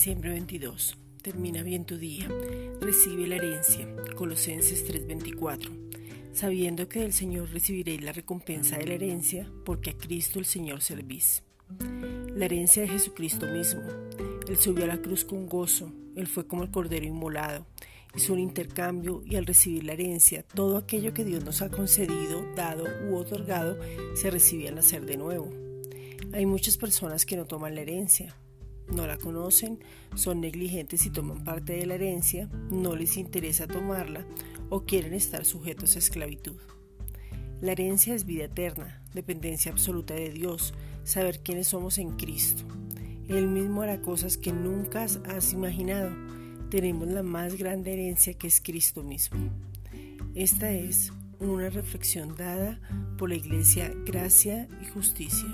Diciembre 22. Termina bien tu día. Recibe la herencia. Colosenses 3:24. Sabiendo que del Señor recibiréis la recompensa de la herencia, porque a Cristo el Señor servís. La herencia de Jesucristo mismo. Él subió a la cruz con gozo. Él fue como el cordero inmolado. Hizo un intercambio y al recibir la herencia, todo aquello que Dios nos ha concedido, dado u otorgado, se recibe al nacer de nuevo. Hay muchas personas que no toman la herencia, no la conocen, son negligentes y toman parte de la herencia, no les interesa tomarla o quieren estar sujetos a esclavitud. La herencia es vida eterna, dependencia absoluta de Dios, saber quiénes somos en Cristo. Él mismo hará cosas que nunca has imaginado. Tenemos la más grande herencia que es Cristo mismo. Esta es una reflexión dada por la Iglesia Gracia y Justicia.